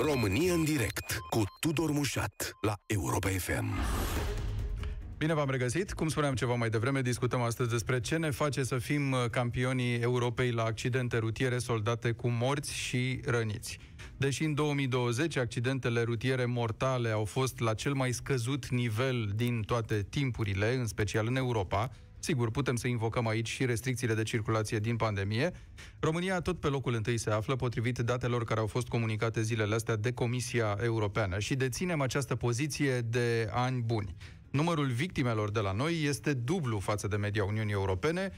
România în direct cu Tudor Mușat la Europa FM. Bine v-am regăsit. Cum spuneam ceva mai devreme, discutăm astăzi despre ce ne face să fim uh, campionii Europei la accidente rutiere soldate cu morți și răniți. Deși în 2020 accidentele rutiere mortale au fost la cel mai scăzut nivel din toate timpurile, în special în Europa, Sigur, putem să invocăm aici și restricțiile de circulație din pandemie. România tot pe locul întâi se află, potrivit datelor care au fost comunicate zilele astea de Comisia Europeană și deținem această poziție de ani buni. Numărul victimelor de la noi este dublu față de media Uniunii Europene,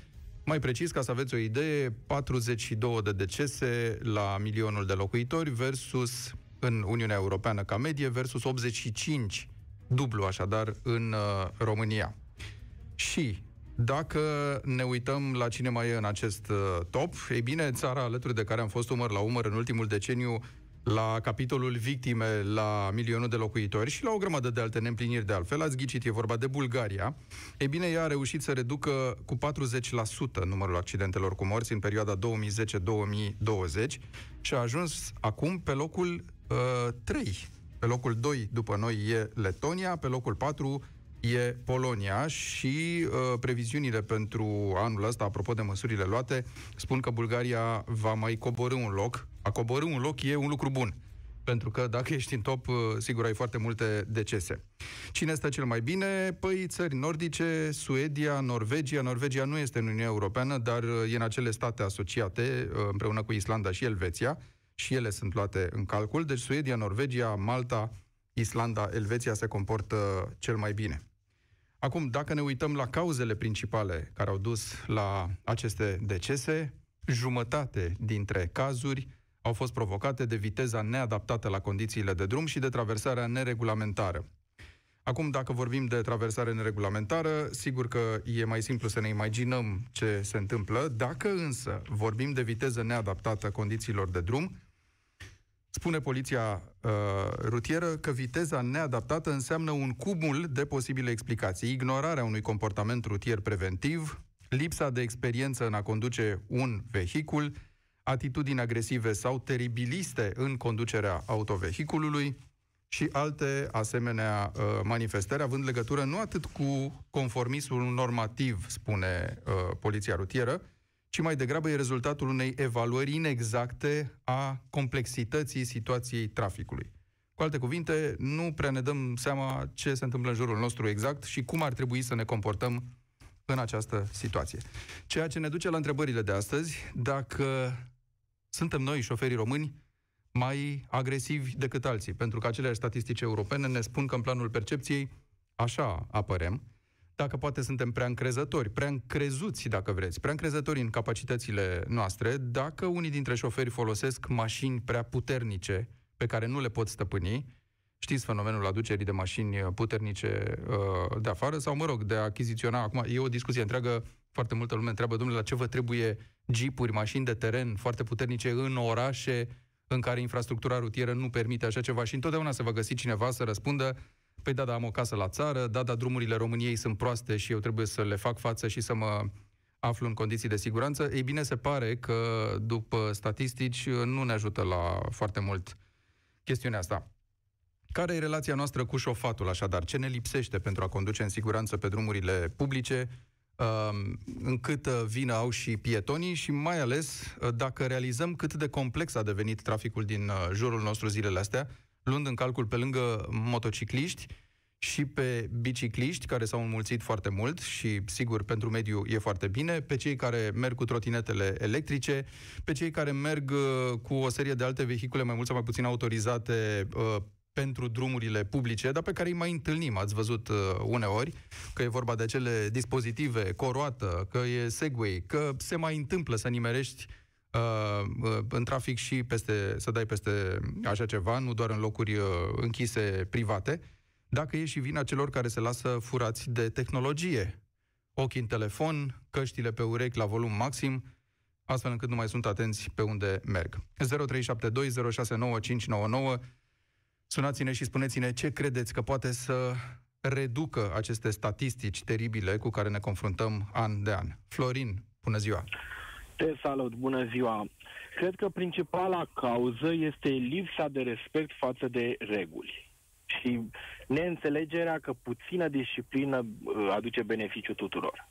mai precis, ca să aveți o idee, 42 de decese la milionul de locuitori versus în Uniunea Europeană ca medie versus 85 dublu așadar în uh, România. Și dacă ne uităm la cine mai e în acest uh, top, ei bine, țara alături de care am fost umăr la umăr în ultimul deceniu la capitolul victime la milionul de locuitori și la o grămadă de alte neîmpliniri de altfel, ați ghicit, e vorba de Bulgaria, e bine, ea a reușit să reducă cu 40% numărul accidentelor cu morți în perioada 2010-2020 și a ajuns acum pe locul uh, 3. Pe locul 2 după noi e Letonia, pe locul 4 e Polonia și uh, previziunile pentru anul ăsta, apropo de măsurile luate, spun că Bulgaria va mai coborâ un loc. A coborâ un loc e un lucru bun. Pentru că dacă ești în top, uh, sigur ai foarte multe decese. Cine stă cel mai bine? Păi țări nordice, Suedia, Norvegia. Norvegia nu este în Uniunea Europeană, dar uh, e în acele state asociate, uh, împreună cu Islanda și Elveția, și ele sunt luate în calcul. Deci Suedia, Norvegia, Malta, Islanda, Elveția se comportă cel mai bine. Acum, dacă ne uităm la cauzele principale care au dus la aceste decese, jumătate dintre cazuri au fost provocate de viteza neadaptată la condițiile de drum și de traversarea neregulamentară. Acum, dacă vorbim de traversare neregulamentară, sigur că e mai simplu să ne imaginăm ce se întâmplă. Dacă însă vorbim de viteză neadaptată condițiilor de drum, Spune poliția uh, rutieră că viteza neadaptată înseamnă un cumul de posibile explicații. Ignorarea unui comportament rutier preventiv, lipsa de experiență în a conduce un vehicul, atitudini agresive sau teribiliste în conducerea autovehiculului și alte asemenea uh, manifestări, având legătură nu atât cu conformismul normativ, spune uh, poliția rutieră, ci mai degrabă e rezultatul unei evaluări inexacte a complexității situației traficului. Cu alte cuvinte, nu prea ne dăm seama ce se întâmplă în jurul nostru exact și cum ar trebui să ne comportăm în această situație. Ceea ce ne duce la întrebările de astăzi, dacă suntem noi, șoferii români, mai agresivi decât alții, pentru că aceleași statistici europene ne spun că în planul percepției așa apărem, dacă poate suntem prea încrezători, prea încrezuți, dacă vreți, prea încrezători în capacitățile noastre, dacă unii dintre șoferi folosesc mașini prea puternice pe care nu le pot stăpâni, știți fenomenul aducerii de mașini puternice uh, de afară, sau, mă rog, de a achiziționa, acum e o discuție întreagă, foarte multă lume întreabă, domnule, la ce vă trebuie jeepuri, mașini de teren foarte puternice în orașe în care infrastructura rutieră nu permite așa ceva? Și întotdeauna se va găsi cineva să răspundă Păi da, da, am o casă la țară, da, da, drumurile României sunt proaste și eu trebuie să le fac față și să mă aflu în condiții de siguranță. Ei bine, se pare că, după statistici, nu ne ajută la foarte mult chestiunea asta. Care e relația noastră cu șofatul, așadar? Ce ne lipsește pentru a conduce în siguranță pe drumurile publice, um, încât uh, vină au și pietonii și mai ales uh, dacă realizăm cât de complex a devenit traficul din uh, jurul nostru zilele astea, luând în calcul pe lângă motocicliști și pe bicicliști, care s-au înmulțit foarte mult și, sigur, pentru mediu e foarte bine, pe cei care merg cu trotinetele electrice, pe cei care merg uh, cu o serie de alte vehicule mai mult sau mai puțin autorizate uh, pentru drumurile publice, dar pe care îi mai întâlnim, ați văzut uh, uneori, că e vorba de acele dispozitive, coroată, că e Segway, că se mai întâmplă să nimerești Uh, uh, în trafic și peste, să dai peste așa ceva, nu doar în locuri uh, închise private, dacă e și vina celor care se lasă furați de tehnologie. Ochii în telefon, căștile pe urechi la volum maxim, astfel încât nu mai sunt atenți pe unde merg. 0372069599 Sunați-ne și spuneți-ne ce credeți că poate să reducă aceste statistici teribile cu care ne confruntăm an de an. Florin, bună ziua! Te salut, bună ziua! Cred că principala cauză este lipsa de respect față de reguli și neînțelegerea că puțină disciplină uh, aduce beneficiu tuturor.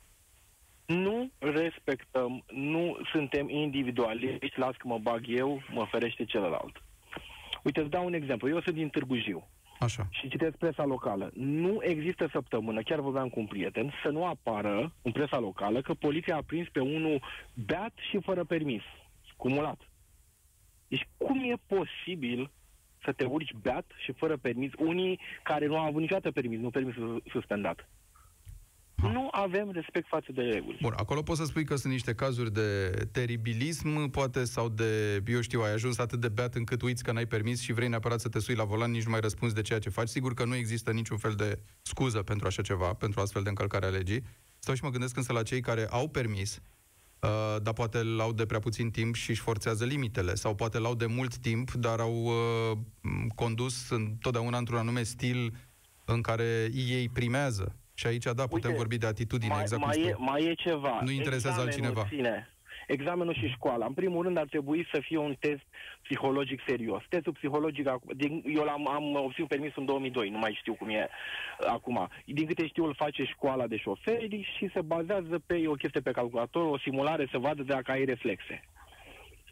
Nu respectăm, nu suntem individualiști, las că mă bag eu, mă ferește celălalt. Uite, îți dau un exemplu. Eu sunt din Târgu Jiu. Așa. Și citesc presa locală. Nu există săptămână, chiar vorbeam cu un prieten, să nu apară în presa locală că poliția a prins pe unul beat și fără permis, cumulat. Deci cum e posibil să te urci beat și fără permis, unii care nu au avut niciodată permis, nu permis suspendat? Nu avem respect față de reguli. Bun, acolo poți să spui că sunt niște cazuri de teribilism, poate, sau de, eu știu, ai ajuns atât de beat încât uiți că n-ai permis și vrei neapărat să te sui la volan, nici nu mai răspunzi de ceea ce faci. Sigur că nu există niciun fel de scuză pentru așa ceva, pentru astfel de încălcare a legii. Stau și mă gândesc însă la cei care au permis, Uh, dar poate l-au de prea puțin timp și își forțează limitele, sau poate l-au de mult timp, dar au uh, condus întotdeauna într-un anume stil în care ei primează și aici, da, putem Uite, vorbi de atitudine, mai, exact mai, e, mai e ceva. Nu interesează altcineva. Sine, examenul și școala. În primul rând ar trebui să fie un test psihologic serios. Testul psihologic, eu l-am am obținut permis în 2002, nu mai știu cum e acum. Din câte știu, îl face școala de șoferi și se bazează pe o chestie pe calculator, o simulare, să vadă dacă ai reflexe.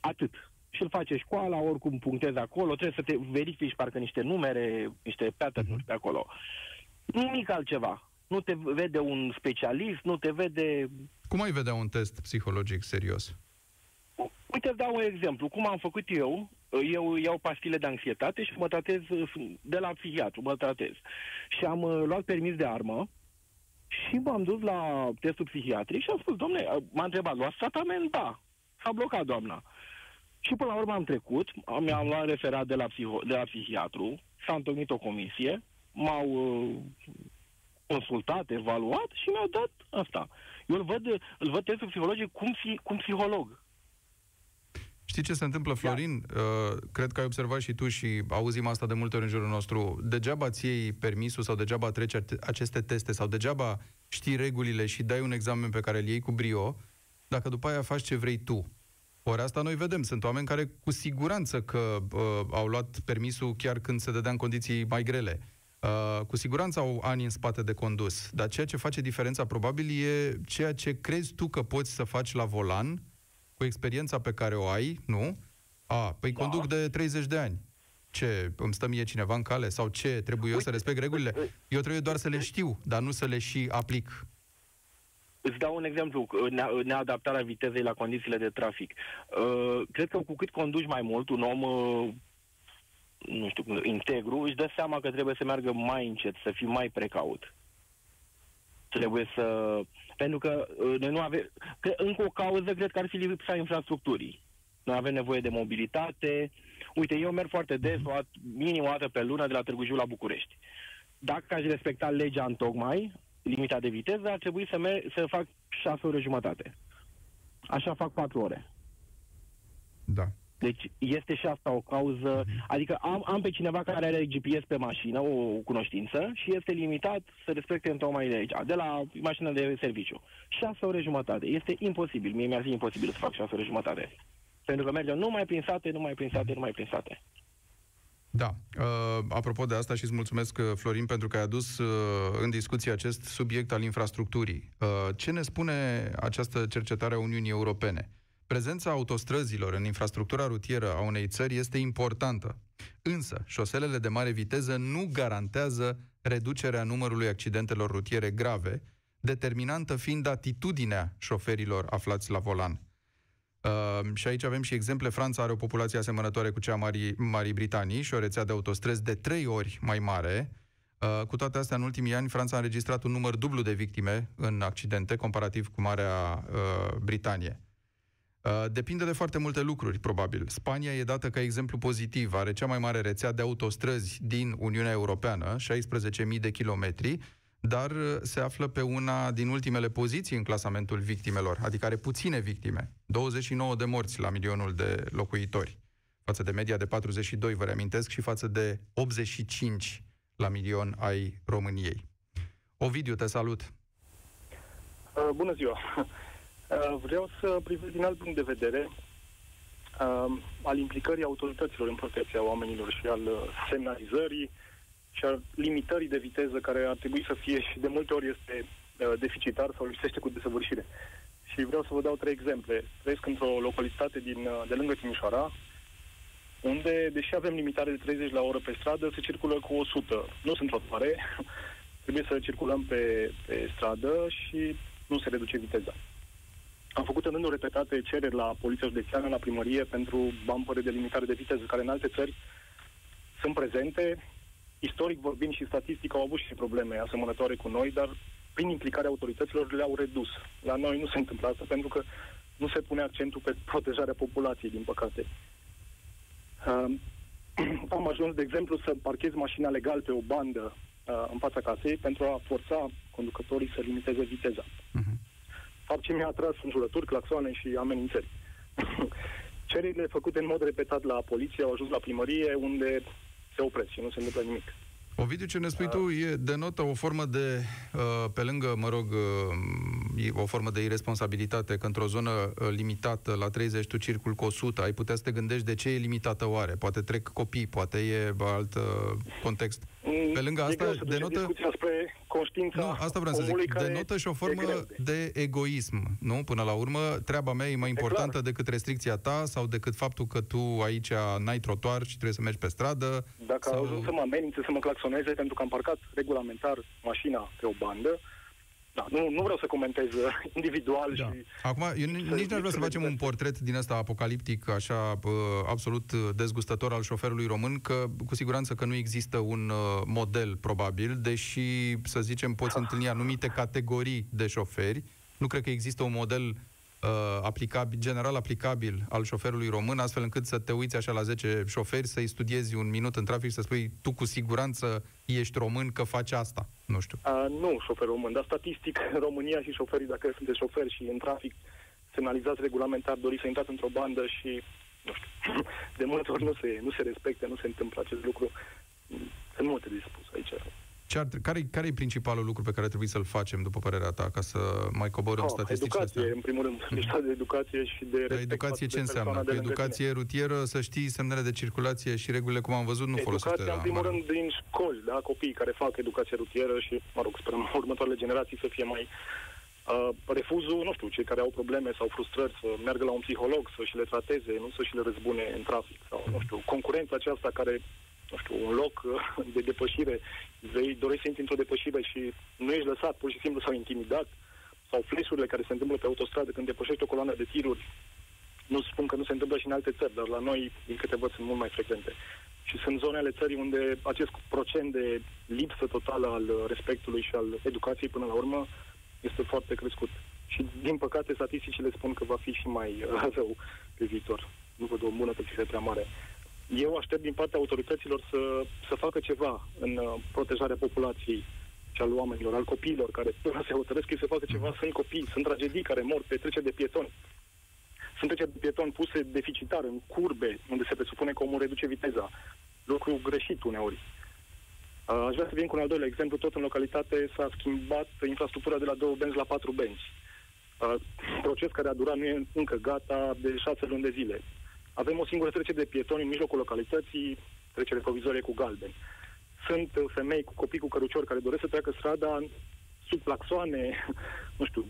Atât și îl face școala, oricum punctezi acolo, trebuie să te verifici parcă niște numere, niște pattern uh-huh. pe acolo. Nimic altceva nu te vede un specialist, nu te vede... Cum ai vedea un test psihologic serios? Uite, dau un exemplu. Cum am făcut eu, eu iau pastile de anxietate și mă tratez de la psihiatru, mă tratez. Și am uh, luat permis de armă și m-am dus la testul psihiatric și am spus, domne, m-a întrebat, luați tratament? Da. S-a blocat doamna. Și până la urmă am trecut, am, am luat referat de la, psiho, de la psihiatru, s-a întocmit o comisie, m-au uh, consultat, evaluat și mi-au dat asta. Eu îl văd, îl văd testul psihologic cum, cum psiholog. Știi ce se întâmplă, Florin? Da. Uh, cred că ai observat și tu și auzim asta de multe ori în jurul nostru. Degeaba ți iei permisul sau degeaba treci aceste teste sau degeaba știi regulile și dai un examen pe care îl iei cu brio, dacă după aia faci ce vrei tu. Ori asta noi vedem. Sunt oameni care cu siguranță că uh, au luat permisul chiar când se dădea în condiții mai grele. Uh, cu siguranță au ani în spate de condus, dar ceea ce face diferența probabil e ceea ce crezi tu că poți să faci la volan, cu experiența pe care o ai, nu? A, păi da. conduc de 30 de ani. Ce, îmi stă mie cineva în cale? Sau ce, trebuie eu să respect regulile? Eu trebuie doar să le știu, dar nu să le și aplic. Îți dau un exemplu, neadaptarea vitezei la condițiile de trafic. Uh, cred că cu cât conduci mai mult, un om uh, nu știu, integru, își dă seama că trebuie să meargă mai încet, să fii mai precaut. Trebuie să... Pentru că uh, noi nu avem... Că, încă o cauză cred că ar fi lipsa infrastructurii. Noi avem nevoie de mobilitate. Uite, eu merg foarte des, o minim o dată pe lună, de la Târgu Jiu la București. Dacă aș respecta legea în tocmai, limita de viteză, ar trebui să, mer- să fac 6 ore jumătate. Așa fac 4 ore. Da. Deci este și asta o cauză, mhm. adică am, am pe cineva care are GPS pe mașină, o cunoștință, și este limitat să respecte întocmai de aici, de la mașină de serviciu. 6 ore jumătate. Este imposibil. Mie mi-ar fi imposibil să fac 6 ore jumătate. Pentru că mergem numai prin sate, numai prin sate, numai prin sate. Da. Uh, apropo de asta și îți mulțumesc, uh, Florin, pentru că ai adus uh, în discuție acest subiect al infrastructurii. Uh, ce ne spune această cercetare a Uniunii Europene? Prezența autostrăzilor în infrastructura rutieră a unei țări este importantă. Însă, șoselele de mare viteză nu garantează reducerea numărului accidentelor rutiere grave, determinantă fiind atitudinea șoferilor aflați la volan. Uh, și aici avem și exemple. Franța are o populație asemănătoare cu cea a Marii, Marii Britanii și o rețea de autostrăzi de trei ori mai mare. Uh, cu toate astea, în ultimii ani, Franța a înregistrat un număr dublu de victime în accidente, comparativ cu Marea uh, Britanie. Uh, depinde de foarte multe lucruri, probabil. Spania e dată ca exemplu pozitiv. Are cea mai mare rețea de autostrăzi din Uniunea Europeană, 16.000 de kilometri, dar uh, se află pe una din ultimele poziții în clasamentul victimelor, adică are puține victime. 29 de morți la milionul de locuitori, față de media de 42, vă reamintesc, și față de 85 la milion ai României. Ovidiu, te salut! Uh, bună ziua! Uh, vreau să privesc din alt punct de vedere uh, al implicării autorităților în protecția oamenilor și al uh, semnalizării și al limitării de viteză care ar trebui să fie și de multe ori este deficitar sau lipsește cu desăvârșire. Și vreau să vă dau trei exemple. Trăiesc într-o localitate din, de lângă Timișoara, unde, deși avem limitare de 30 la oră pe stradă, se circulă cu 100. Nu sunt trotuare, trebuie să circulăm pe, pe stradă și nu se reduce viteza. Am făcut în rânduri repetate cereri la Poliția Județeană, la primărie, pentru bampere de limitare de viteză, care în alte țări sunt prezente. Istoric vorbind și statistic au avut și probleme asemănătoare cu noi, dar prin implicarea autorităților le-au redus. La noi nu se întâmplă asta, pentru că nu se pune accentul pe protejarea populației, din păcate. Uh, am ajuns, de exemplu, să parchez mașina legal pe o bandă uh, în fața casei pentru a forța conducătorii să limiteze viteza. Uh-huh. Fapt ce mi-a atras înjurături, claxoane și amenințări. Cererile făcute în mod repetat la poliție au ajuns la primărie unde se opresc și nu se întâmplă nimic. Ovidiu, ce ne spui uh, tu e, denotă o formă de, uh, pe lângă, mă rog, uh, o formă de irresponsabilitate, că într-o zonă uh, limitată la 30 tu circul cu 100, ai putea să te gândești de ce e limitată oare? Poate trec copii, poate e alt uh, context. Mm, pe lângă asta, denotă... spre conștiința nu, asta vreau să zic. Denotă și o formă de egoism, nu? Până la urmă, treaba mea e mai importantă e decât restricția ta sau decât faptul că tu aici n-ai trotuar și trebuie să mergi pe stradă. Dacă sau... ajuns să mă amenințe, să mă claxoneze pentru că am parcat regulamentar mașina pe o bandă, da, nu, nu vreau să comentez uh, individual da. și... Acum, eu nici nu vreau să facem un portret din ăsta apocaliptic, așa, absolut dezgustător al șoferului român, că cu siguranță că nu există un uh, model probabil, deși, să zicem, poți da. întâlni anumite categorii de șoferi. Nu cred că există un model uh, aplicabil, general aplicabil al șoferului român, astfel încât să te uiți așa la 10 șoferi, să-i studiezi un minut în trafic și să spui tu cu siguranță ești român că faci asta. Nu știu. Uh, nu șofer român, dar statistic România și șoferii, dacă sunteți șoferi și în trafic, semnalizați regulamentar, doriți să intrați într-o bandă și, nu știu, de multe ori nu se, nu se respectă, nu se întâmplă acest lucru. Sunt multe de spus aici. Ce ar, care, care e principalul lucru pe care trebuie să-l facem, după părerea ta, ca să mai coborăm oh, statisticile Educație, astea? în primul rând. Lipsa de educație și de respect Educație ce înseamnă? Că educație rutieră, să știi semnele de circulație și regulile, cum am văzut, nu folosește Educația, în primul rând, din școli, da? Copiii care fac educație rutieră și, mă rog, sperăm următoarele generații să fie mai Uh, refuzul, nu știu, cei care au probleme sau frustrări să meargă la un psiholog, să și le trateze, nu să și le răzbune în trafic. Sau, nu știu, concurența aceasta care nu știu, un loc uh, de depășire, vrei, dorești să intri într-o depășire și nu ești lăsat, pur și simplu s-au intimidat, sau fleșurile care se întâmplă pe autostradă când depășești o coloană de tiruri, nu spun că nu se întâmplă și în alte țări, dar la noi, din câte văd, sunt mult mai frecvente. Și sunt zone ale țării unde acest procent de lipsă totală al respectului și al educației până la urmă este foarte crescut. Și, din păcate, statisticile spun că va fi și mai uh, rău pe viitor. Nu văd o îmbunătățire prea mare eu aștept din partea autorităților să, să facă ceva în uh, protejarea populației și al oamenilor, al copiilor care până se hotărăsc să facă ceva. Sunt copii, sunt tragedii care mor pe trecere de pietoni. Sunt treceri de pietoni puse deficitar în curbe, unde se presupune că omul reduce viteza. Lucru greșit uneori. Uh, aș vrea să vin cu un al doilea exemplu. Tot în localitate s-a schimbat infrastructura de la două benzi la patru benzi. Uh, proces care a durat nu e încă gata de șase luni de zile. Avem o singură trecere de pietoni în mijlocul localității, trecere provizorie cu galben. Sunt uh, femei cu copii cu căruciori care doresc să treacă strada sub plaxoane, nu știu,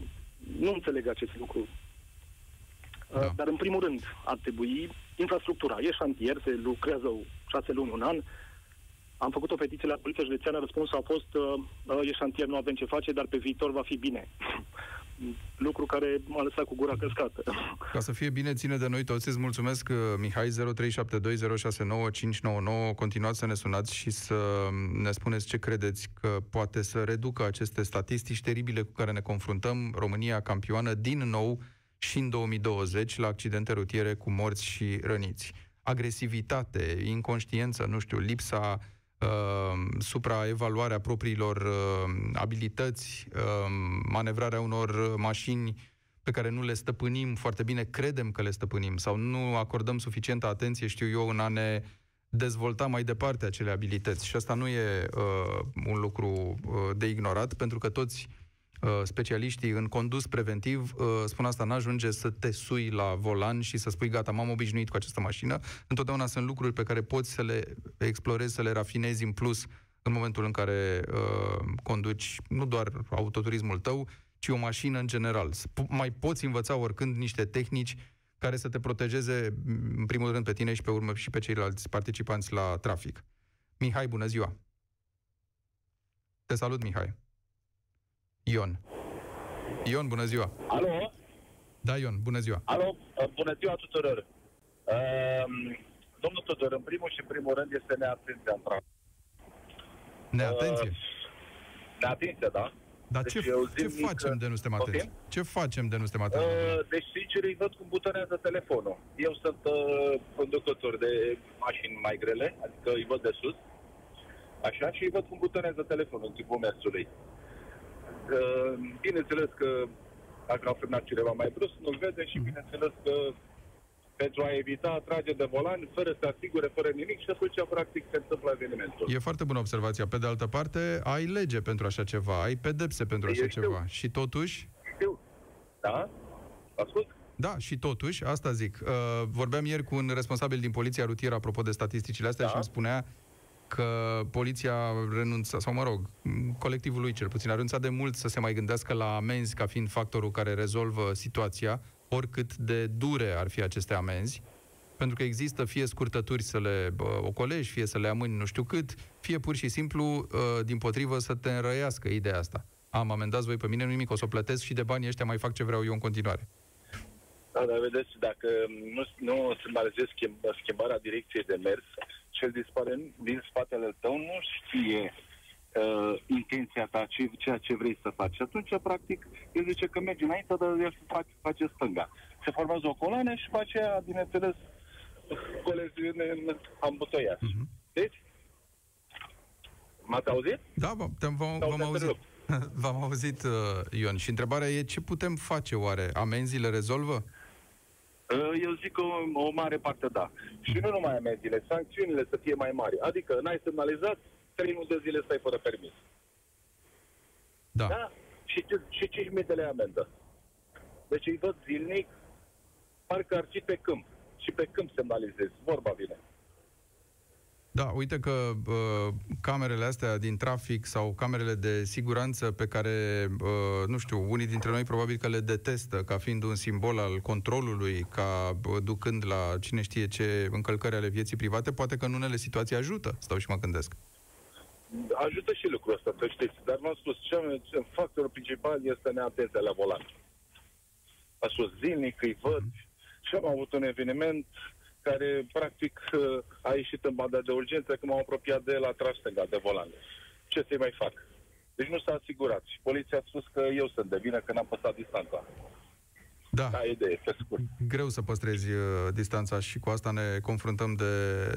nu înțeleg acest lucru. Uh, da. Dar, în primul rând, ar trebui infrastructura. E șantier, se lucrează șase luni, un an. Am făcut o petiție la Poliția Județeană, răspunsul a fost uh, e șantier, nu avem ce face, dar pe viitor va fi bine lucru care m-a lăsat cu gura căscată. Ca să fie bine, ține de noi toți. Îți mulțumesc, uh, Mihai, 0372069599. Continuați să ne sunați și să ne spuneți ce credeți că poate să reducă aceste statistici teribile cu care ne confruntăm. România campioană din nou și în 2020 la accidente rutiere cu morți și răniți. Agresivitate, inconștiență, nu știu, lipsa uh, supraevaluarea propriilor uh, abilități, uh, manevrarea unor mașini pe care nu le stăpânim foarte bine, credem că le stăpânim sau nu acordăm suficientă atenție, știu eu, în a ne dezvolta mai departe acele abilități. Și asta nu e uh, un lucru uh, de ignorat, pentru că toți uh, specialiștii în condus preventiv uh, spun asta, n-ajunge să te sui la volan și să spui, gata, m-am obișnuit cu această mașină. Întotdeauna sunt lucruri pe care poți să le explorezi, să le rafinezi în plus în momentul în care uh, conduci nu doar autoturismul tău, ci o mașină în general. Mai poți învăța oricând niște tehnici care să te protejeze, în primul rând, pe tine și pe urmă și pe ceilalți participanți la trafic. Mihai, bună ziua! Te salut, Mihai. Ion. Ion, bună ziua! Alo? Da, Ion, bună ziua! Alo, bună ziua tuturor! Uh, domnul Tudor, în primul și în primul rând este neatenția în trafic. Neatenție? Uh, neatenție, da. Dar deci ce, ce facem că... de nu suntem atenți? Okay? Ce facem de nu suntem atenți? Uh, deci, sincer, îi văd cum butonează telefonul. Eu sunt uh, conducător de mașini mai grele, adică îi văd de sus. Așa, și îi văd cum butonează telefonul în timpul mersului. Uh, bineînțeles că dacă a frânat cineva mai brusc, nu-l vede și bineînțeles că pentru a evita trage de volan, fără să asigure, fără nimic și atunci, practic, se întâmplă evenimentul. E foarte bună observația. Pe de altă parte, ai lege pentru așa ceva, ai pedepse pentru așa știu. ceva. Și totuși... Știu. Da? Ascult? Da, și totuși, asta zic. Uh, vorbeam ieri cu un responsabil din Poliția Rutieră, apropo de statisticile astea, da. și îmi spunea că poliția renunță, sau mă rog, colectivul lui cel puțin, a renunțat de mult să se mai gândească la amenzi ca fiind factorul care rezolvă situația, oricât de dure ar fi aceste amenzi, pentru că există fie scurtături să le bă, ocolești, fie să le amâni nu știu cât, fie pur și simplu, uh, din potrivă, să te înrăiască ideea asta. Am amendat voi pe mine, nu nimic, o să o plătesc și de banii ăștia mai fac ce vreau eu în continuare. Da, dar vedeți, dacă nu, nu semnalizezi schimb, schimbarea direcției de mers, cel dispare din spatele tău nu știe uh, intenția ta, ce, ceea ce vrei să faci. Și atunci, practic, el zice că merge înainte, dar el face, face stânga. Se formează o coloană și după aceea, bineînțeles, coleziune în ambutoiaș. Uh-huh. Deci, m-ați auzit? Da, v-am, v-am, v-am auzit. V-am auzit, uh, Ion. Și întrebarea e ce putem face oare? Amenziile rezolvă? Uh, eu zic că o, o mare parte da. Și nu numai amenziile, sancțiunile să fie mai mari. Adică n-ai semnalizat, 3 luni de zile stai fără permis. Da. da? Și, și 5.000 de lei amendă. Deci îi văd zilnic, parcă ar fi pe câmp. Și pe câmp semnalizezi. Vorba vine. Da, uite că uh, camerele astea din trafic sau camerele de siguranță pe care, uh, nu știu, unii dintre noi probabil că le detestă ca fiind un simbol al controlului, ca uh, ducând la cine știe ce încălcări ale vieții private, poate că în unele situații ajută, stau și mă gândesc. Ajută și lucrul ăsta, să știți. Dar v-am spus, cel, factorul principal este neatenția la volan. A spus zilnic, îi văd. Și am avut un eveniment care, practic, a ieșit în banda de urgență când m-am apropiat de la traștega de volan. Ce să-i mai fac? Deci nu s-a asigurat. Și poliția a spus că eu sunt de vină, că n-am păstrat distanța. Da. Da, idee, pe scurt. Greu să păstrezi uh, distanța și cu asta ne confruntăm de,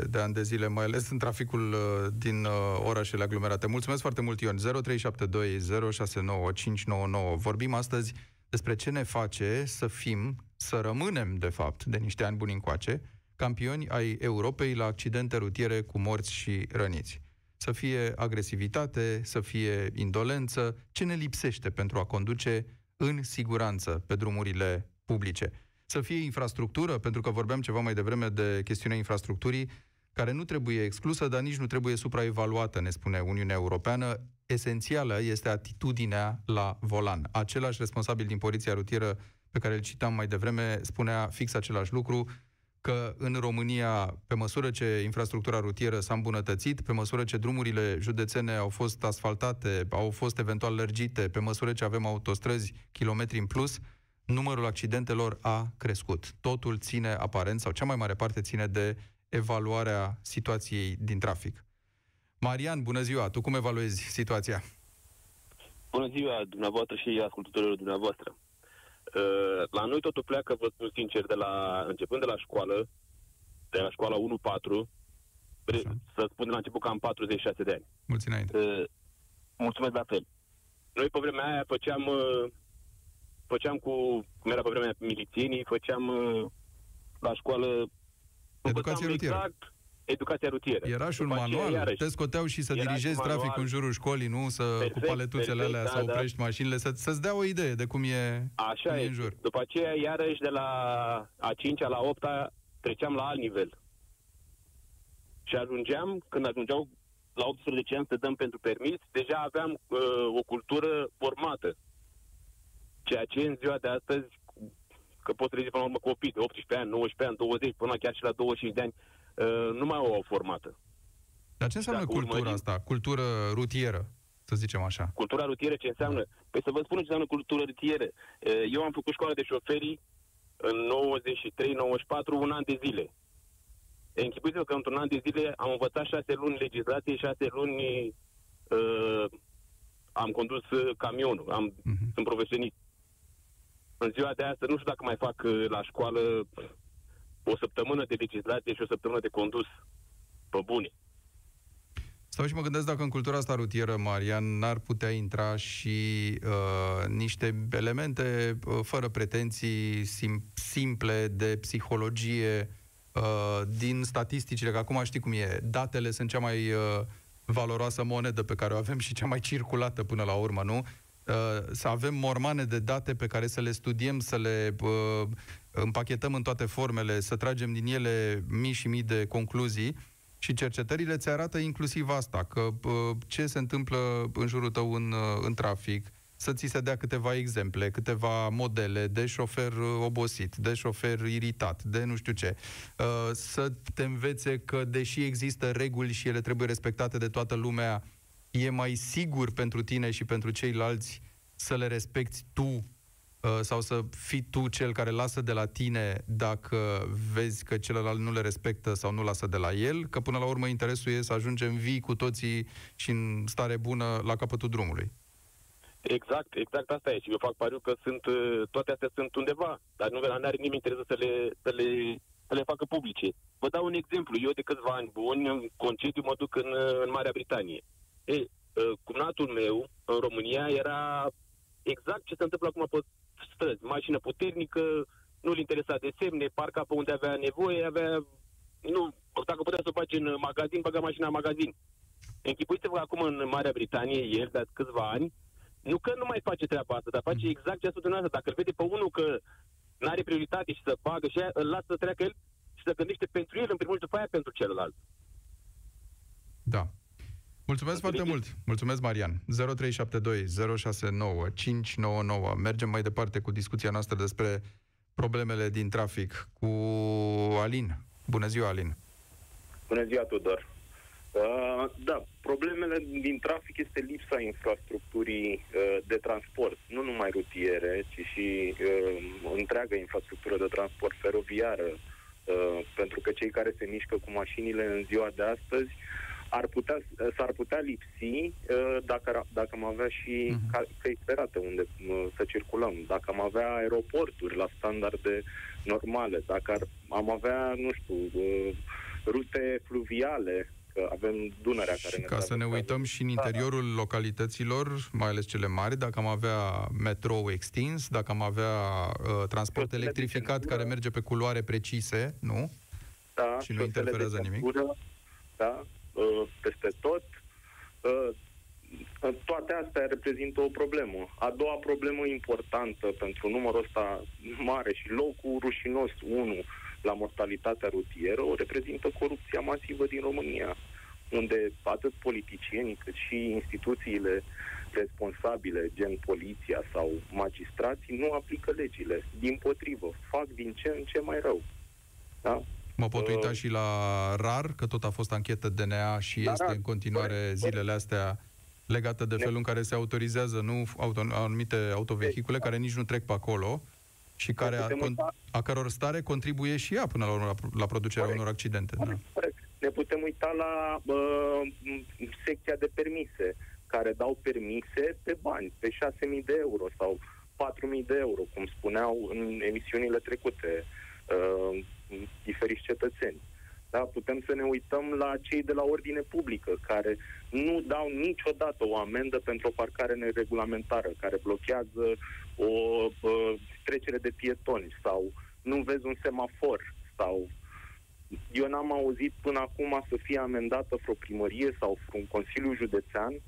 de ani de zile, mai ales în traficul uh, din uh, orașele aglomerate. Mulțumesc foarte mult, Ion. 0372 069 599. Vorbim astăzi despre ce ne face să fim, să rămânem, de fapt, de niște ani buni încoace, campioni ai Europei la accidente rutiere cu morți și răniți. Să fie agresivitate, să fie indolență, ce ne lipsește pentru a conduce în siguranță pe drumurile publice. Să fie infrastructură, pentru că vorbeam ceva mai devreme de chestiunea infrastructurii, care nu trebuie exclusă, dar nici nu trebuie supraevaluată, ne spune Uniunea Europeană. Esențială este atitudinea la volan. Același responsabil din Poliția Rutieră pe care îl citam mai devreme spunea fix același lucru, că în România, pe măsură ce infrastructura rutieră s-a îmbunătățit, pe măsură ce drumurile județene au fost asfaltate, au fost eventual lărgite, pe măsură ce avem autostrăzi kilometri în plus, numărul accidentelor a crescut. Totul ține aparent, sau cea mai mare parte ține de evaluarea situației din trafic. Marian, bună ziua! Tu cum evaluezi situația? Bună ziua dumneavoastră și ascultătorilor dumneavoastră. Uh, la noi totul pleacă, vă spun sincer, de la, începând de la școală, de la școala 1-4, să spun de la început că am 46 de ani. Mulți înainte. Uh, mulțumesc la fel. Noi pe vremea aia făceam, uh, făceam cu, cum era pe vremea milițienii, făceam uh, la școală... Educație rutieră. Exact, educația rutieră. Era și un După aceea, manual, iarăși, te scoteau și să era și dirigezi manual. traficul în jurul școlii, nu? Să, cu Perfect, paletuțele perfect, alea, da, să da. oprești mașinile, să, să-ți dea o idee de cum e, Așa cum e e. în jur. După aceea, iarăși, de la a 5-a la 8-a, treceam la alt nivel. Și ajungeam, când ajungeau la 18 ani să dăm pentru permis, deja aveam uh, o cultură formată. Ceea ce în ziua de astăzi, că poți trezi până la urmă copii de 18 ani, 19 ani, 20, până chiar și la 25 de ani, uh, nu mai au o formată. Dar ce înseamnă Dacă cultura urmărim- asta? Cultură rutieră, să zicem așa. Cultura rutieră ce înseamnă? Păi să vă spun ce înseamnă cultură rutieră. Eh, Eu am făcut școala de șoferi în 93-94, un an de zile. E, Închipuiți-vă că într-un an de zile am învățat șase luni legislație, șase luni uh, am condus uh, camionul, am, Mhm. sunt profesionist. În ziua de astăzi, nu știu dacă mai fac uh, la școală o săptămână de legislație și o săptămână de condus pe bune. Stau și mă gândesc dacă în cultura asta rutieră, Marian, n-ar putea intra și uh, niște elemente uh, fără pretenții sim- simple de psihologie uh, din statisticile, că acum știi cum e, datele sunt cea mai uh, valoroasă monedă pe care o avem și cea mai circulată până la urmă, nu? Uh, să avem mormane de date pe care să le studiem, să le uh, împachetăm în toate formele, să tragem din ele mii și mii de concluzii și cercetările ți arată inclusiv asta, că uh, ce se întâmplă în jurul tău în, uh, în trafic, să ți se dea câteva exemple, câteva modele de șofer uh, obosit, de șofer iritat, de nu știu ce. Uh, Să te învețe că, deși există reguli și ele trebuie respectate de toată lumea, e mai sigur pentru tine și pentru ceilalți să le respecti tu uh, sau să fii tu cel care lasă de la tine dacă vezi că celălalt nu le respectă sau nu lasă de la el, că până la urmă interesul e să ajungem vii cu toții și în stare bună la capătul drumului. Exact, exact asta e. Și eu fac pariu că sunt, uh, toate astea sunt undeva, dar nu nu are nimeni interes să le, să, le, să le facă publice. Vă dau un exemplu. Eu de câțiva ani buni, în concediu, mă duc în, uh, în Marea Britanie. Ei, uh, cumnatul meu în România era exact ce se întâmplă acum pe străzi. Mașină puternică, nu-l interesa de semne, parca pe unde avea nevoie, avea... Nu, dacă putea să o faci în magazin, băga mașina în magazin. Închipuiți-vă că acum în Marea Britanie, el, de câțiva ani, nu că nu mai face treaba asta, dar face exact ce a spus dumneavoastră. Dacă îl vede pe unul că nu are prioritate și să bagă și aia, îl lasă să treacă el și să gândește pentru el, în primul rând, după aia pentru celălalt. Da. Mulțumesc foarte mult. Mulțumesc, Marian. 0372 069 599. Mergem mai departe cu discuția noastră despre problemele din trafic cu Alin. Bună ziua, Alin. Bună ziua, Tudor. Uh, da, problemele din trafic este lipsa infrastructurii uh, de transport, nu numai rutiere, ci și uh, întreaga infrastructură de transport feroviară, uh, pentru că cei care se mișcă cu mașinile în ziua de astăzi ar putea, s-ar putea lipsi uh, dacă, ar- dacă am avea și Mhm. ca- căi ferate unde uh, să circulăm, dacă am avea aeroporturi la standarde normale, dacă ar, am avea, nu știu, uh, rute fluviale, că avem Dunărea care Și ne ca să ne traversează. uităm și în interiorul localităților, mai ales cele mari, dacă am avea metrou extins, dacă am avea uh, transport Șosele de electrificat centură. care merge pe culoare precise, nu? da, și nu șosele interferează de nimic. centură, Da, uh, peste tot. Uh, toate astea reprezintă o problemă. A doua problemă importantă pentru numărul ăsta mare și locul rușinos 1 la mortalitatea rutieră o reprezintă corupția masivă din România, unde atât politicienii cât și instituțiile responsabile, gen poliția sau magistrații, nu aplică legile. Din potrivă, fac din ce în ce mai rău. Da? Mă pot Uh, uita și la RAR, că tot a fost anchetă DNA și La este RAR, în continuare corect, zilele astea legată de Ne- felul în care se autorizează nu auto, anumite autovehicule care nici nu trec pe acolo și care a, putem con, uita- a căror stare contribuie și ea până la urmă la, la producerea Corect. unor accidente. Da. Corect. Ne putem uita la uh, secția de permise, care dau permise pe bani, pe 6.000 de euro sau 4.000 de euro, cum spuneau în emisiunile trecute uh, diferiți cetățeni. Da, putem să ne uităm la cei de la ordine publică, care nu dau niciodată o amendă pentru o parcare neregulamentară, care blochează o uh, trecere de pietoni sau nu vezi un semafor sau eu n-am auzit până acum să fie amendată vreo primărie sau un consiliu județean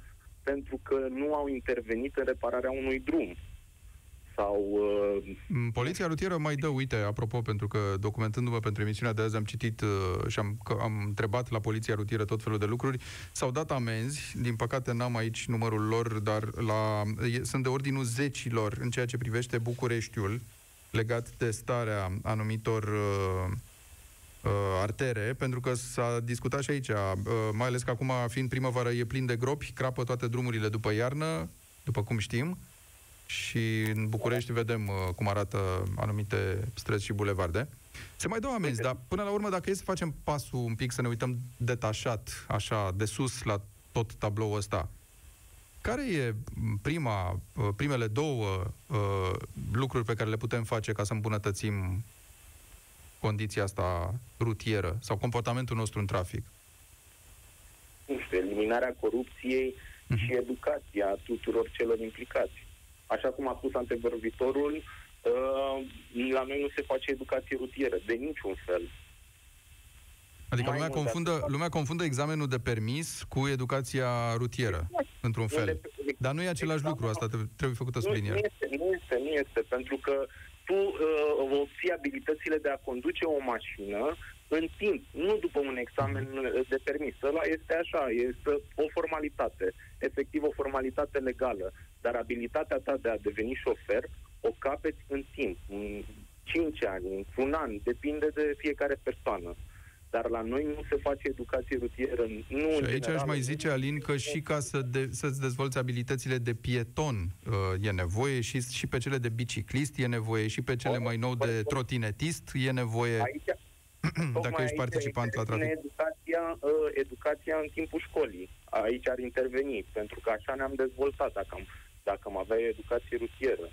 pentru că nu au intervenit în repararea unui drum sau... Uh... Mm, Poliția rutieră mai dă, uite, apropo, pentru că documentându-mă pentru emisiunea de azi am citit uh, și am, am întrebat la Poliția rutieră tot felul de lucruri, s-au dat amenzi, din păcate n-am aici numărul lor, dar la, e, sunt de ordinul zecilor în ceea ce privește Bucureștiul, legat de starea anumitor uh, uh, artere, pentru că s-a discutat și aici, uh, mai ales că acum, fiind primăvară, e plin de gropi, crapă toate drumurile după iarnă, după cum știm, și în București vedem uh, cum arată anumite străzi și bulevarde. Se mai dau amenzi, dar până la urmă, dacă e să facem pasul un pic, să ne uităm detașat, așa, de sus la tot tabloul ăsta, care e prima, uh, primele două uh, lucruri pe care le putem face ca să îmbunătățim condiția asta rutieră sau comportamentul nostru în trafic? Nu știu, eliminarea corupției uh-huh. și educația tuturor celor implicați. Așa cum a spus antevorbitorul, uh, la noi nu se face educație rutieră, de niciun fel. Adică lumea confundă, lumea confundă examenul de permis cu educația rutieră, într-un fel. Dar nu e același lucru, asta trebuie făcută subliniere. Nu este, nu este, nu este, pentru că tu uh, obții abilitățile de a conduce o mașină în timp, nu după un examen de permis. Ăla este așa, este o formalitate, efectiv o formalitate legală. Dar abilitatea ta de a deveni șofer o capeți în timp, în 5 ani, într-un an, depinde de fiecare persoană. Dar la noi nu se face educație rutieră. Nu și aici general, aș mai zice, Alin, că și ca să de, să-ți dezvolți abilitățile de pieton uh, e nevoie, și, și pe cele de biciclist e nevoie, și pe cele mai nou de trotinetist e nevoie. Aici, dacă ești participant la trafic. Educația, uh, educația în timpul școlii. Aici ar interveni, pentru că așa ne-am dezvoltat. Dacă am dacă am avea educație rutieră.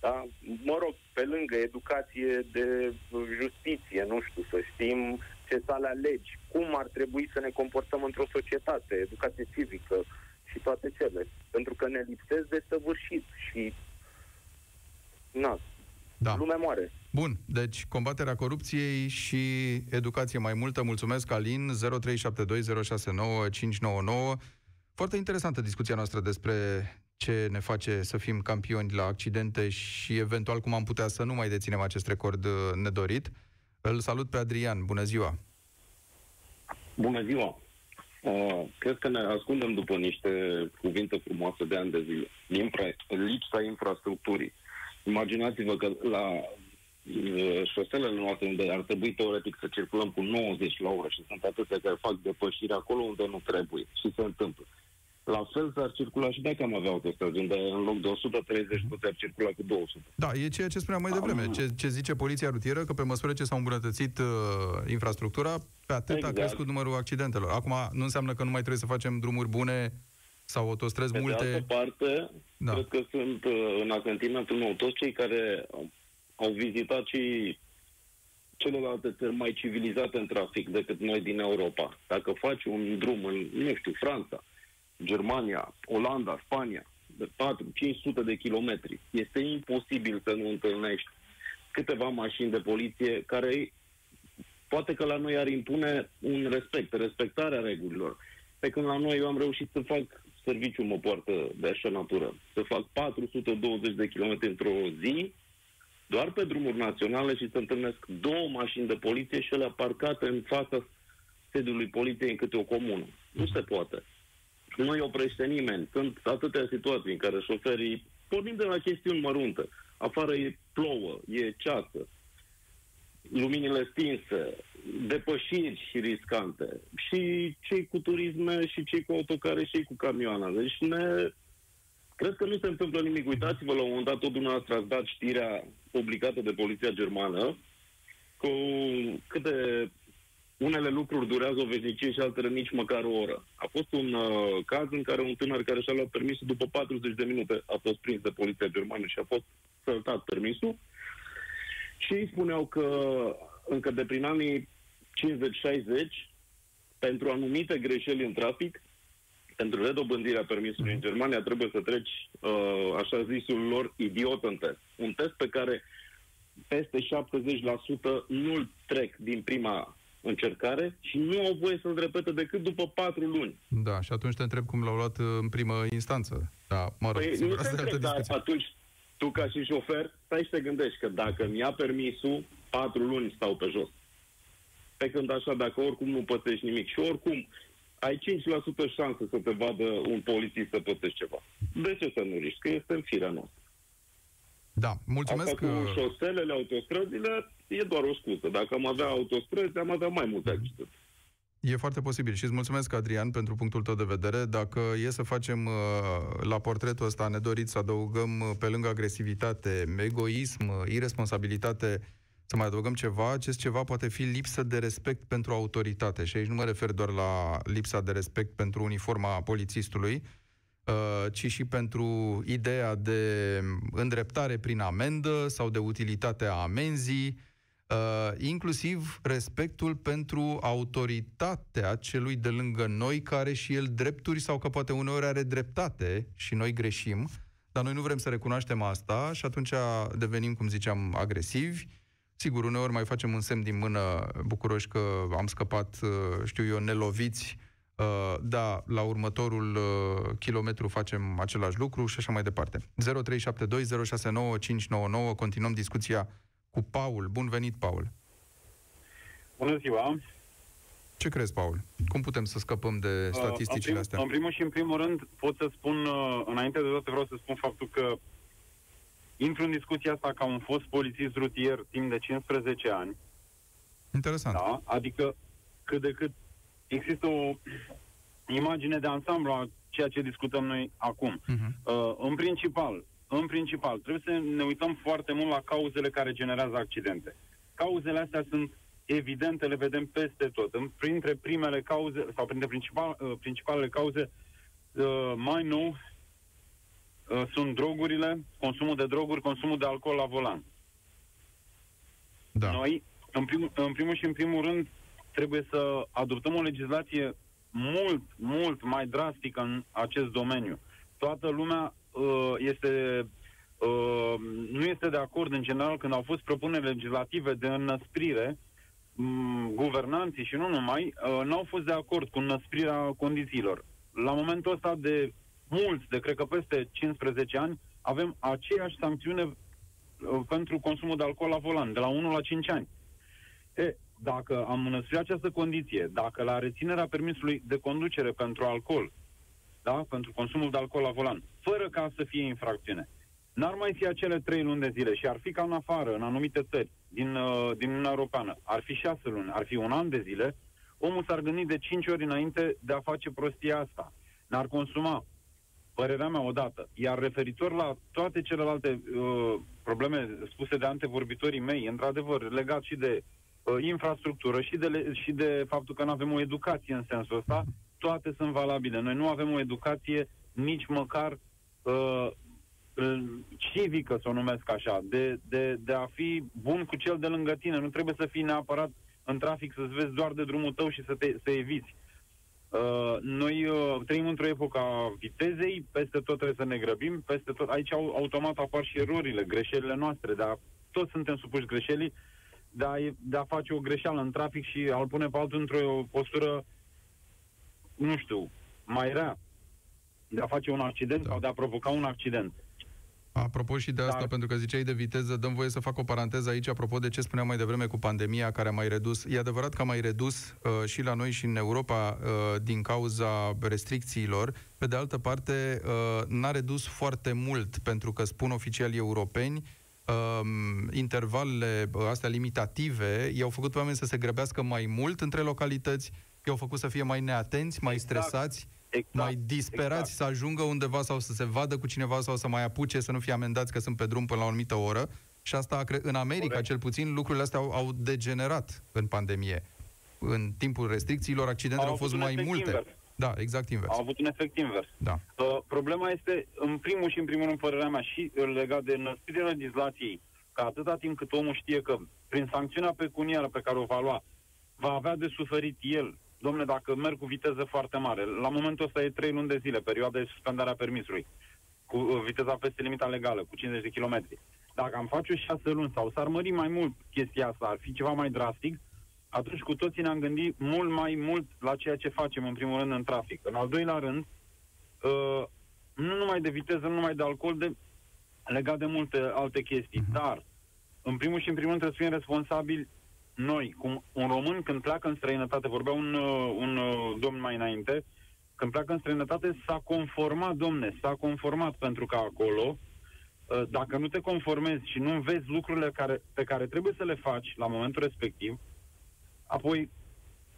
Da? Mă rog, pe lângă educație de justiție, nu știu, să știm ce sale legi, cum ar trebui să ne comportăm într-o societate, educație civică și toate cele. Pentru că ne lipsesc de săvârșit și na, da. lumea moare. Bun, deci combaterea corupției și educație mai multă. Mulțumesc, Alin, 0372069599. Foarte interesantă discuția noastră despre ce ne face să fim campioni la accidente și eventual cum am putea să nu mai deținem acest record uh, nedorit. Îl salut pe Adrian. Bună ziua! Bună ziua! Uh, cred că ne ascundem după niște cuvinte frumoase de ani de zile. Infra- lipsa infrastructurii. Imaginați-vă că la uh, șoselele noastre unde ar trebui teoretic să circulăm cu 90 la oră și sunt atâtea care fac depășiri acolo unde nu trebuie și se întâmplă. La fel s-ar circula și dacă am avea autostrăzi, unde în loc de 130 putea circula cu 200. Da, e ceea ce spuneam mai devreme. Am... Ce, ce zice poliția rutieră, că pe măsură ce s-a îmbunătățit uh, infrastructura, pe atât exact. a crescut numărul accidentelor. Acum nu înseamnă că nu mai trebuie să facem drumuri bune sau autostrăzi pe multe... De altă parte, da. cred că sunt uh, în asentimentul meu toți cei care au vizitat și celelalte țări mai civilizate în trafic decât noi din Europa. Dacă faci un drum în, nu știu, Franța, Germania, Olanda, Spania, de 4-500 de kilometri. Este imposibil să nu întâlnești câteva mașini de poliție care poate că la noi ar impune un respect, respectarea regulilor. Pe când la noi eu am reușit să fac serviciu mă poartă de așa natură. Să fac 420 de kilometri într-o zi, doar pe drumuri naționale și să întâlnesc două mașini de poliție și ele parcate în fața sediului poliției în câte o comună. Nu se poate nu îi oprește nimeni. Sunt atâtea situații în care șoferii, pornim de la chestiuni mărunte, afară e plouă, e ceață, luminile stinse, depășiri și riscante. Și cei cu turisme, și cei cu autocare, și cei cu camioane. Deci ne... Cred că nu se întâmplă nimic. Uitați-vă, la un moment dat, tot dumneavoastră ați dat știrea publicată de poliția germană cu câte unele lucruri durează o veșnicie și altele nici măcar o oră. A fost un uh, caz în care un tânăr care și-a luat permisul după 40 de minute a fost prins de poliția germană și a fost săltat permisul. Și ei spuneau că încă de prin anii 50-60, pentru anumite greșeli în trafic, pentru redobândirea permisului în Germania trebuie să treci uh, așa zisul lor idiot în test. Un test pe care peste 70% nu-l trec din prima încercare și nu au voie să-l repete decât după patru luni. Da, și atunci te întreb cum l-au luat uh, în primă instanță. Da, mă rog, păi, nu te întreb, dar atunci tu ca și șofer stai și te gândești că dacă mi-a permisul, patru luni stau pe jos. Pe când așa, dacă oricum nu pătești nimic și oricum ai 5% șansă să te vadă un polițist să pătești ceva. De ce să nu riști? Că este în firea noastră. Da, mulțumesc Asta cu șoselele, autostrăzile, e doar o scuză. Dacă am avea autostrăzi, am avea mai multe accidente. E foarte posibil și îți mulțumesc, Adrian, pentru punctul tău de vedere. Dacă e să facem uh, la portretul ăsta nedorit să adăugăm uh, pe lângă agresivitate, egoism, uh, irresponsabilitate, să mai adăugăm ceva, acest ceva poate fi lipsă de respect pentru autoritate. Și aici nu mă refer doar la lipsa de respect pentru uniforma polițistului, Uh, ci și pentru ideea de îndreptare prin amendă sau de utilitatea amenzii, uh, inclusiv respectul pentru autoritatea celui de lângă noi care și el drepturi sau că poate uneori are dreptate și noi greșim, dar noi nu vrem să recunoaștem asta și atunci devenim, cum ziceam, agresivi. Sigur, uneori mai facem un semn din mână bucuroși că am scăpat, uh, știu eu, neloviți Uh, da, la următorul uh, kilometru facem același lucru și așa mai departe. 0372069599, continuăm discuția cu Paul. Bun venit, Paul! Bună ziua! Ce crezi, Paul? Cum putem să scăpăm de statisticile uh, în prim, astea? În primul și în primul rând, pot să spun, uh, înainte de toate vreau să spun faptul că intru în discuția asta ca un fost polițist rutier timp de 15 ani. Interesant. Da? Adică cât de cât există o imagine de ansamblu a ceea ce discutăm noi acum. Uh-huh. Uh, în principal, în principal, trebuie să ne uităm foarte mult la cauzele care generează accidente. Cauzele astea sunt evidente, le vedem peste tot. În, printre primele cauze, sau printre principal, uh, principalele cauze, uh, mai nou, uh, sunt drogurile, consumul de droguri, consumul de alcool la volan. Da. Noi, în, prim, în primul și în primul rând, trebuie să adoptăm o legislație mult, mult mai drastică în acest domeniu. Toată lumea uh, este uh, nu este de acord în general când au fost propuneri legislative de înăsprire um, guvernanții și nu numai, uh, n-au fost de acord cu înăsprirea condițiilor. La momentul ăsta de mulți, de cred că peste 15 ani, avem aceeași sancțiune uh, pentru consumul de alcool la volan, de la 1 la 5 ani. E, dacă am înăspuit această condiție, dacă la reținerea permisului de conducere pentru alcool, da, pentru consumul de alcool la volan, fără ca să fie infracțiune, n-ar mai fi acele trei luni de zile și ar fi ca în afară, în anumite țări din, uh, din Uniunea Europeană, ar fi șase luni, ar fi un an de zile, omul s-ar gândi de cinci ori înainte de a face prostia asta. N-ar consuma, părerea mea, odată. Iar referitor la toate celelalte uh, probleme spuse de antevorbitorii mei, într-adevăr, legat și de uh, infrastructură și de, și de faptul că nu avem o educație în sensul ăsta, toate sunt valabile. Noi nu avem o educație nici măcar uh, civică, să o numesc așa, de, de, de a fi bun cu cel de lângă tine. Nu trebuie să fii neapărat în trafic să-ți vezi doar de drumul tău și să te să eviți. Uh, noi uh, trăim într-o epocă a vitezei, peste tot trebuie să ne grăbim, peste tot. Aici au, automat apar și erorile, greșelile noastre, dar toți suntem supuși greșelii de a, de a face o greșeală în trafic și a-l pune pe altul într-o postură, nu știu, mai rea, de a face un accident da. sau de a provoca un accident. Apropo și de asta, Dar... pentru că ziceai de viteză, dăm voie să fac o paranteză aici, apropo de ce spuneam mai devreme cu pandemia, care a mai redus. E adevărat că a mai redus uh, și la noi și în Europa uh, din cauza restricțiilor. Pe de altă parte, uh, n-a redus foarte mult, pentru că spun oficialii europeni, um, intervalele astea limitative i-au făcut pe oameni să se grăbească mai mult între localități, i-au făcut să fie mai neatenți, mai exact. stresați, exact. mai disperați exact. să ajungă undeva sau să se vadă cu cineva sau să mai apuce, să nu fie amendați că sunt pe drum până la o anumită oră. Și asta, în America, Corect. cel puțin, lucrurile astea au, au degenerat în pandemie. În timpul restricțiilor, accidentele au, au fost mai multe. Invers. Da, exact invers. Au avut un efect invers. Da. Uh, problema este, în primul și în primul rând, părerea mea, și legat de înăsprirea legislației, că atâta timp cât omul știe că prin sancțiunea pecuniară pe care o va lua, va avea de suferit el, domne, dacă merg cu viteză foarte mare, la momentul ăsta e 3 luni de zile, perioada de suspendare a permisului, cu uh, viteza peste limita legală, cu 50 de km. Dacă am face 6 luni sau s-ar mări mai mult chestia asta, ar fi ceva mai drastic, atunci cu toții ne-am gândit mult mai mult la ceea ce facem, în primul rând, în trafic. În al doilea rând, uh, nu numai de viteză, nu numai de alcool, de, legat de multe alte chestii. Uh-huh. Dar, în primul și în primul rând, trebuie să fim responsabili noi, cum un român când pleacă în străinătate, vorbea un, uh, un uh, domn mai înainte, când pleacă în străinătate s-a conformat, domne, s-a conformat pentru că acolo, uh, dacă nu te conformezi și nu vezi lucrurile care, pe care trebuie să le faci la momentul respectiv, apoi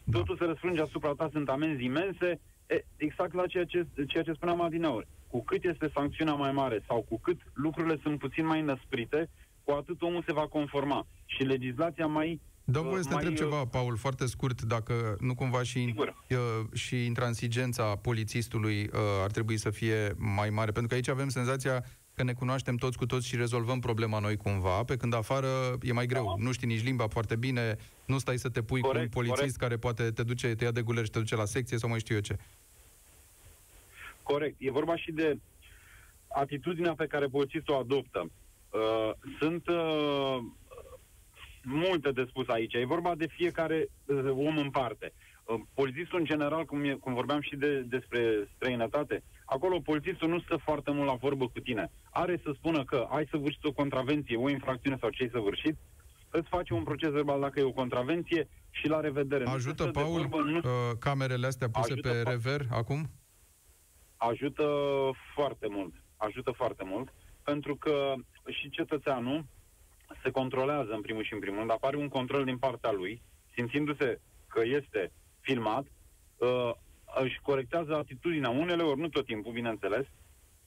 da. totul se răsfrânge asupra ta, sunt amenzi imense, e, exact la ceea ce, ceea ce spuneam adineori. Cu cât este sancțiunea mai mare sau cu cât lucrurile sunt puțin mai năsprite, cu atât omul se va conforma. Și legislația mai Dau voie să te întreb ceva, Paul, foarte scurt, dacă nu cumva și, uh, și intransigența polițistului uh, ar trebui să fie mai mare, pentru că aici avem senzația că ne cunoaștem toți cu toți și rezolvăm problema noi cumva, pe când afară e mai greu. Da. Nu știi nici limba foarte bine, nu stai să te pui corect, cu un polițist corect. care poate te duce, te ia de guler și te duce la secție sau mai știu eu ce. Corect. E vorba și de atitudinea pe care polițistul o adoptă. Uh, sunt uh, multe de spus aici. E vorba de fiecare uh, om în parte. Uh, polițistul, în general, cum, e, cum vorbeam și de, despre străinătate, acolo polițistul nu stă foarte mult la vorbă cu tine. Are să spună că ai să vârșiți o contravenție, o infracțiune sau ce ai să vârșit, îți face un proces verbal dacă e o contravenție și la revedere. Ajută, nu Paul, vorbă, nu... uh, camerele astea puse ajută pe rever acum? Ajută foarte mult. Ajută foarte mult, pentru că și cetățeanul se controlează în primul și în primul rând, apare un control din partea lui, simțindu-se că este filmat, uh, își corectează atitudinea, unele ori, nu tot timpul, bineînțeles,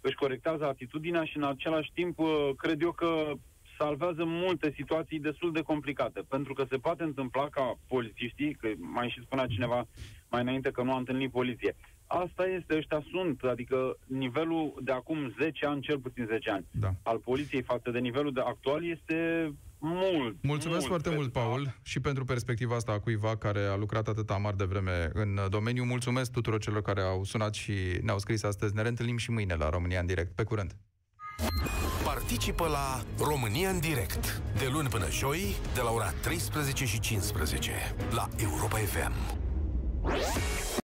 își corectează atitudinea și în același timp uh, cred eu că salvează multe situații destul de complicate, pentru că se poate întâmpla ca polițiștii, că mai și spunea cineva mai înainte că nu a întâlnit poliție, Asta este, ăștia sunt, adică nivelul de acum 10 ani, cel puțin 10 ani, da. al poliției față de nivelul de actual este mult. Mulțumesc mult foarte mult, Paul, și pentru perspectiva asta a cuiva care a lucrat atâta mare de vreme în domeniu. Mulțumesc tuturor celor care au sunat și ne-au scris astăzi. Ne reîntâlnim și mâine la România în direct. Pe curând! Participă la România în direct, de luni până joi, de la ora 13 și 15, la Europa FM.